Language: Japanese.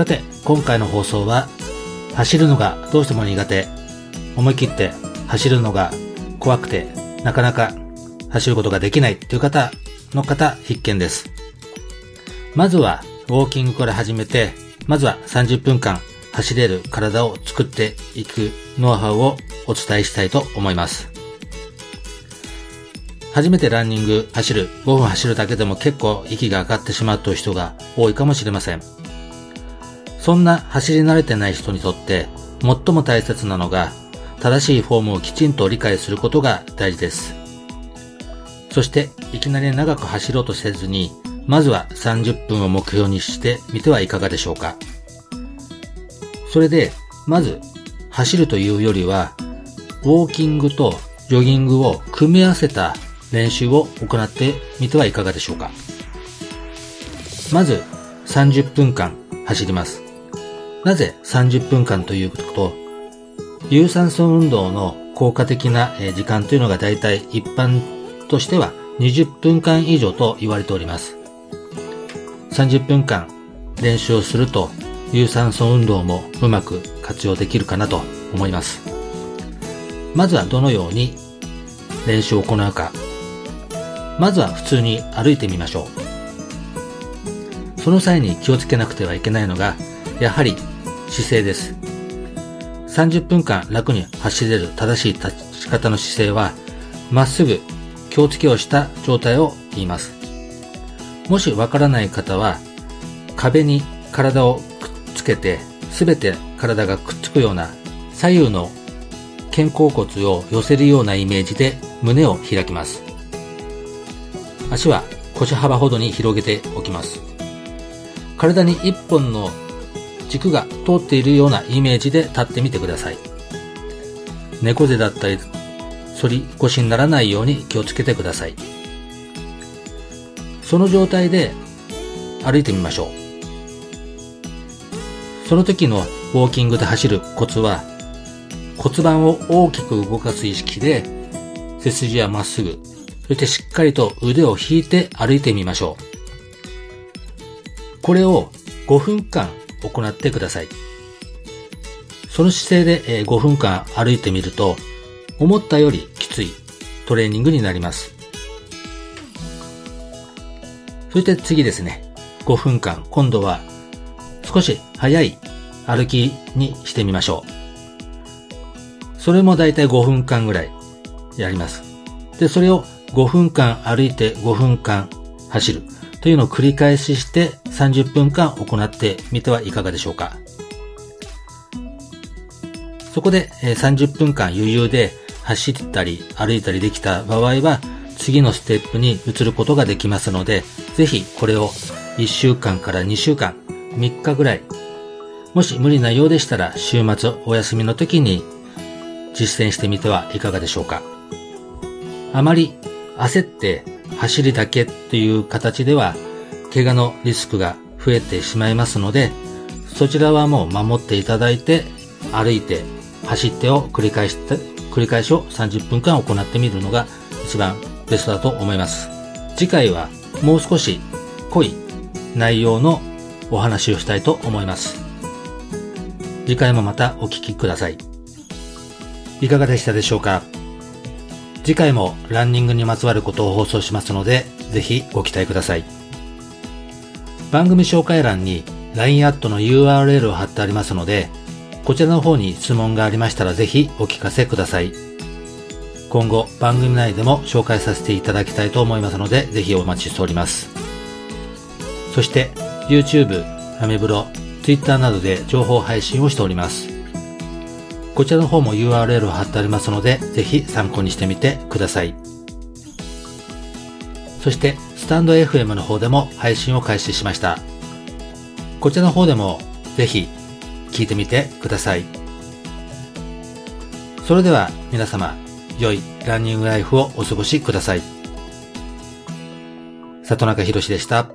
さて今回の放送は走るのがどうしても苦手。思い切って走るのが怖くてなかなか走ることができないという方の方必見です。まずはウォーキングから始めてまずは30分間走れる体を作っていくノウハウをお伝えしたいと思います。初めてランニング走る、5分走るだけでも結構息が上がってしまうという人が多いかもしれません。そんな走り慣れてない人にとって最も大切なのが正しいフォームをきちんと理解することが大事です。そしていきなり長く走ろうとせずにまずは30分を目標にしてみてはいかがでしょうか。それで、まず走るというよりはウォーキングとジョギングを組み合わせた練習を行ってみてはいかがでしょうか。まず30分間走ります。なぜ30分間ということ、有酸素運動の効果的な時間というのが大体一般としては20分間以上と言われております。30分間練習をすると有酸素運動もうまく活用できるかなと思います。まずはどのように練習を行うかまずは普通に歩いてみましょう。その際に気をつけなくてはいけないのが、やはり姿勢です。30分間楽に走れる正しい立ち方の姿勢は、まっすぐ気をつけをした状態を言います。もしわからない方は、壁に体をくっつけて、すべて体がくっつくような左右の肩甲骨を寄せるようなイメージで胸を開きます。足は腰幅ほどに広げておきます。体に一本の軸が通っているようなイメージで立ってみてください。猫背だったり、反り腰にならないように気をつけてください。その状態で歩いてみましょう。その時のウォーキングで走るコツは骨盤を大きく動かす意識で背筋はまっすぐそしてしっかりと腕を引いて歩いてみましょう。これを5分間行ってください。その姿勢で5分間歩いてみると、思ったよりきついトレーニングになります。そして次ですね。5分間、今度は少し早い歩きにしてみましょう。それもだいたい5分間ぐらいやります。で、それを5分間歩いて5分間走るというのを繰り返しして30分間行ってみてはいかがでしょうか。そこで30分間余裕で走ったり歩いたりできた場合は次のステップに移ることができますので、ぜひこれを1週間から2週間、3日ぐらい、もし無理なようでしたら週末お休みの時に実践してみてはいかがでしょうか。あまり焦って走りだけという形では、怪我のリスクが増えてしまいますので、そちらはもう守っていただいて、歩いて、走ってを繰り返して、繰り返しを30分間行ってみるのが一番ベストだと思います。次回はもう少し濃い内容のお話をしたいと思います。次回もまたお聴きください。いかがでしたでしょうか？次回もランニングにまつわることを放送しますので、ぜひご期待ください。番組紹介欄に LINE アットの URL を貼ってありますので、こちらの方に質問がありましたらぜひお聞かせください。今後番組内でも紹介させていただきたいと思いますので、ぜひお待ちしております。そして YouTube、アメブロ、Twitter などで情報配信をしております。こちらの方も URL を貼ってありますので、ぜひ参考にしてみてください。そして、スタンド FM の方でも配信を開始しました。こちらの方でもぜひ聞いてみてください。それでは皆様、良いランニングライフをお過ごしください。里中博でした。